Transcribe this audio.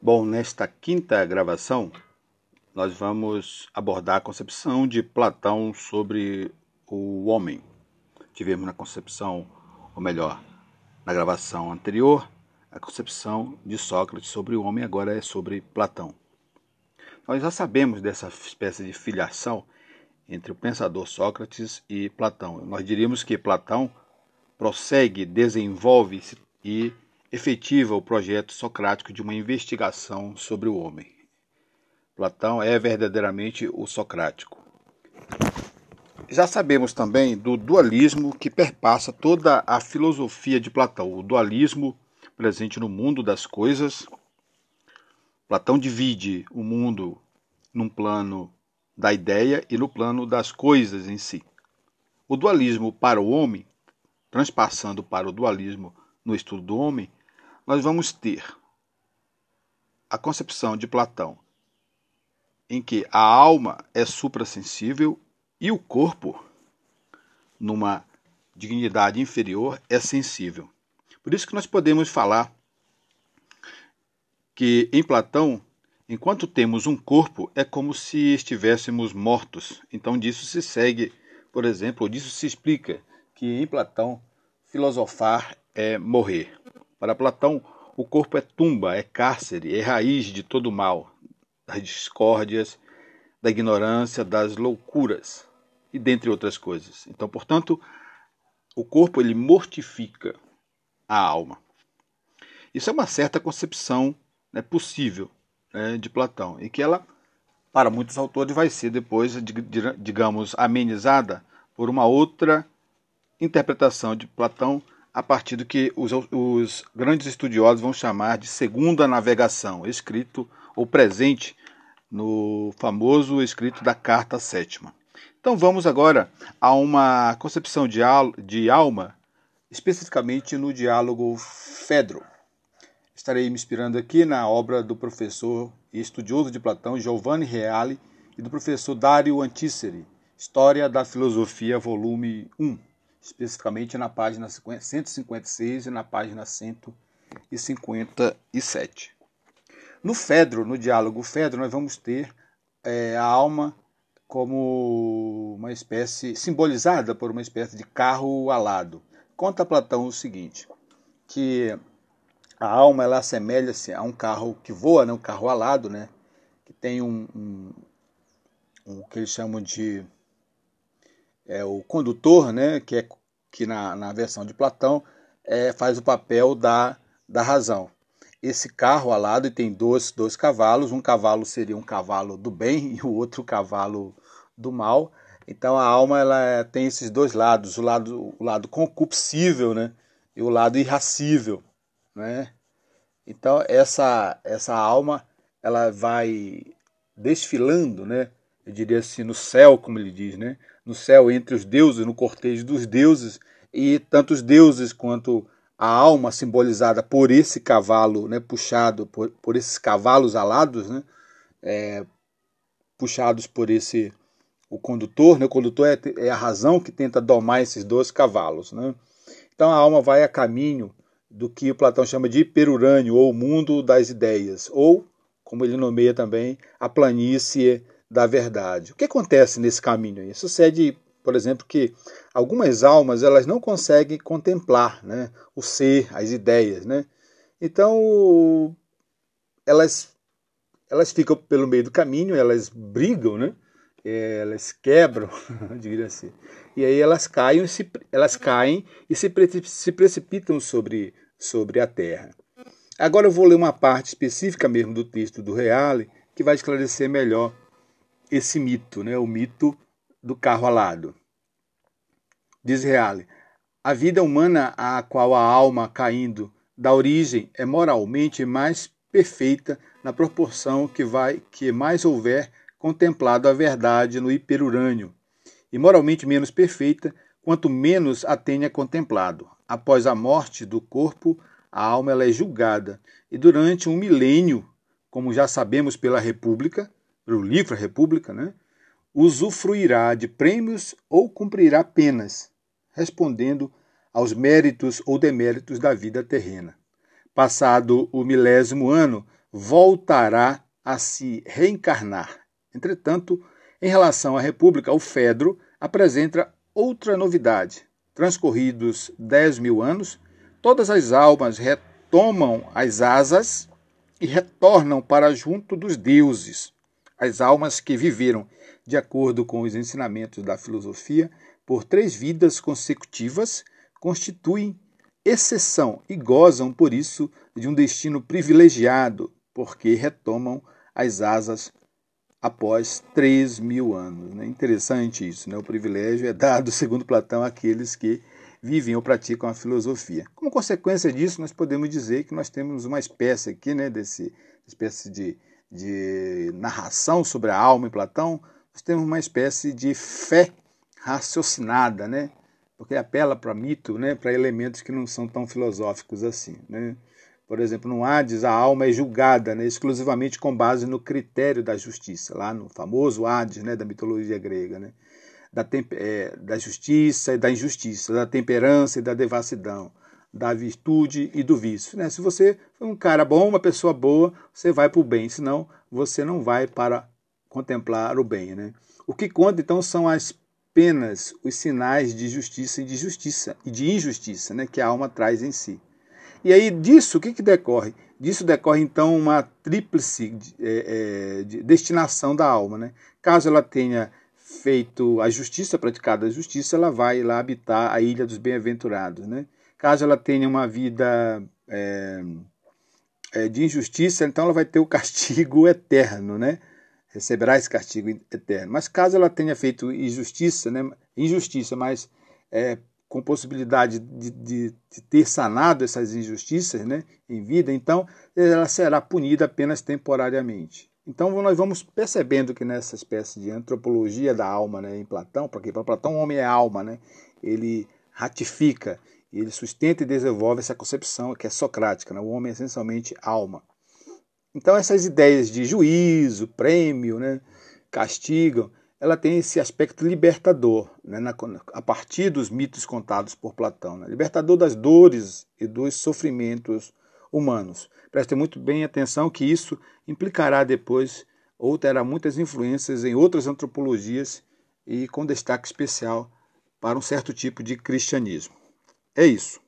Bom, nesta quinta gravação, nós vamos abordar a concepção de Platão sobre o homem. Tivemos na concepção, ou melhor, na gravação anterior, a concepção de Sócrates sobre o homem, agora é sobre Platão. Nós já sabemos dessa espécie de filiação entre o pensador Sócrates e Platão. Nós diríamos que Platão prossegue, desenvolve e efetiva o projeto socrático de uma investigação sobre o homem. Platão é verdadeiramente o socrático. Já sabemos também do dualismo que perpassa toda a filosofia de Platão, o dualismo presente no mundo das coisas. Platão divide o mundo num plano da ideia e no plano das coisas em si. O dualismo para o homem, transpassando para o dualismo no estudo do homem, nós vamos ter a concepção de Platão em que a alma é suprassensível e o corpo, numa dignidade inferior, é sensível. Por isso que nós podemos falar que em Platão, enquanto temos um corpo, é como se estivéssemos mortos. Então disso se segue, por exemplo, ou disso se explica que em Platão filosofar é morrer. Para Platão, o corpo é tumba, é cárcere, é raiz de todo mal, das discórdias, da ignorância, das loucuras e dentre outras coisas. Então, portanto, o corpo ele mortifica a alma. Isso é uma certa concepção né, possível né, de Platão e que ela, para muitos autores, vai ser depois, digamos, amenizada por uma outra interpretação de Platão a partir do que os, os grandes estudiosos vão chamar de segunda navegação, escrito ou presente no famoso escrito da Carta Sétima. Então vamos agora a uma concepção de, de alma, especificamente no diálogo Fedro. Estarei me inspirando aqui na obra do professor e estudioso de Platão Giovanni Reale e do professor Dario Anticeri, História da Filosofia, volume 1 especificamente na página 156 e na página 157. No Fedro, no diálogo Fedro, nós vamos ter é, a alma como uma espécie, simbolizada por uma espécie de carro alado. Conta Platão o seguinte, que a alma ela assemelha-se a um carro que voa, né, um carro alado, né, que tem um, um, um que eles chamam de é, o condutor, né, que, é, que na, na versão de Platão é, faz o papel da, da razão. Esse carro alado tem dois, dois cavalos, um cavalo seria um cavalo do bem e o outro cavalo do mal. Então a alma ela tem esses dois lados, o lado, o lado concupiscível né, e o lado irracível. Né? Então essa, essa alma ela vai desfilando, né, eu diria assim, no céu, como ele diz, né, no céu entre os deuses, no cortejo dos deuses, e tanto os deuses quanto a alma simbolizada por esse cavalo, né, puxado por, por esses cavalos alados, né, é, puxados por esse o condutor, né, o condutor é, é, a razão que tenta domar esses dois cavalos, né. Então a alma vai a caminho do que Platão chama de hiperurânio ou mundo das ideias, ou como ele nomeia também a planície da verdade. O que acontece nesse caminho? Isso sucede, por exemplo, que algumas almas elas não conseguem contemplar né, o ser, as ideias. Né? Então, elas, elas ficam pelo meio do caminho, elas brigam, né? elas quebram, diria assim. E aí elas caem, se, elas caem e se, se precipitam sobre, sobre a terra. Agora eu vou ler uma parte específica mesmo do texto do Reale que vai esclarecer melhor esse mito, né, o mito do carro alado. Diz Reale: a vida humana a qual a alma caindo dá origem é moralmente mais perfeita na proporção que vai que mais houver contemplado a verdade no hiperurânio, e moralmente menos perfeita quanto menos a tenha contemplado. Após a morte do corpo, a alma é julgada, e durante um milênio, como já sabemos pela República, pelo livro A República, né, usufruirá de prêmios ou cumprirá penas, respondendo aos méritos ou deméritos da vida terrena. Passado o milésimo ano, voltará a se reencarnar. Entretanto, em relação à República, o Fedro apresenta outra novidade. Transcorridos dez mil anos, todas as almas retomam as asas e retornam para junto dos deuses. As almas que viveram de acordo com os ensinamentos da filosofia por três vidas consecutivas constituem exceção e gozam, por isso, de um destino privilegiado, porque retomam as asas após três mil anos. Né? Interessante isso, né? o privilégio é dado, segundo Platão, àqueles que vivem ou praticam a filosofia. Como consequência disso, nós podemos dizer que nós temos uma espécie aqui, né, desse espécie de, de narração sobre a alma em Platão, nós temos uma espécie de fé raciocinada, né? porque apela para mito, né? para elementos que não são tão filosóficos assim. Né? Por exemplo, no Hades, a alma é julgada né? exclusivamente com base no critério da justiça, lá no famoso Hades né? da mitologia grega. Né? Da, é, da justiça e da injustiça, da temperança e da devassidão, da virtude e do vício. Né? Se você for um cara bom, uma pessoa boa, você vai para o bem, senão você não vai para contemplar o bem. Né? O que conta então são as penas, os sinais de justiça e de justiça e de injustiça né? que a alma traz em si. E aí disso, o que, que decorre? Disso decorre então uma tríplice é, é, de destinação da alma. Né? Caso ela tenha feito a justiça, praticado a justiça, ela vai lá habitar a ilha dos bem-aventurados. Né? Caso ela tenha uma vida é, é de injustiça, então ela vai ter o castigo eterno, né? receberá esse castigo eterno. Mas caso ela tenha feito injustiça, né? injustiça, mas é, com possibilidade de, de, de, ter sanado essas injustiças né, em vida, então ela será punida apenas temporariamente. Então nós vamos percebendo que nessa espécie de antropologia da alma né, em Platão, porque para Platão o homem é alma, né, ele ratifica, ele sustenta e desenvolve essa concepção que é socrática, né, o homem é essencialmente alma. Então essas ideias de juízo, prêmio, né, castigo, ela tem esse aspecto libertador, né, na, a partir dos mitos contados por Platão. Né, libertador das dores e dos sofrimentos humanos. Prestem muito bem atenção que isso implicará depois ou terá muitas influências em outras antropologias e com destaque especial para um certo tipo de cristianismo. É isso.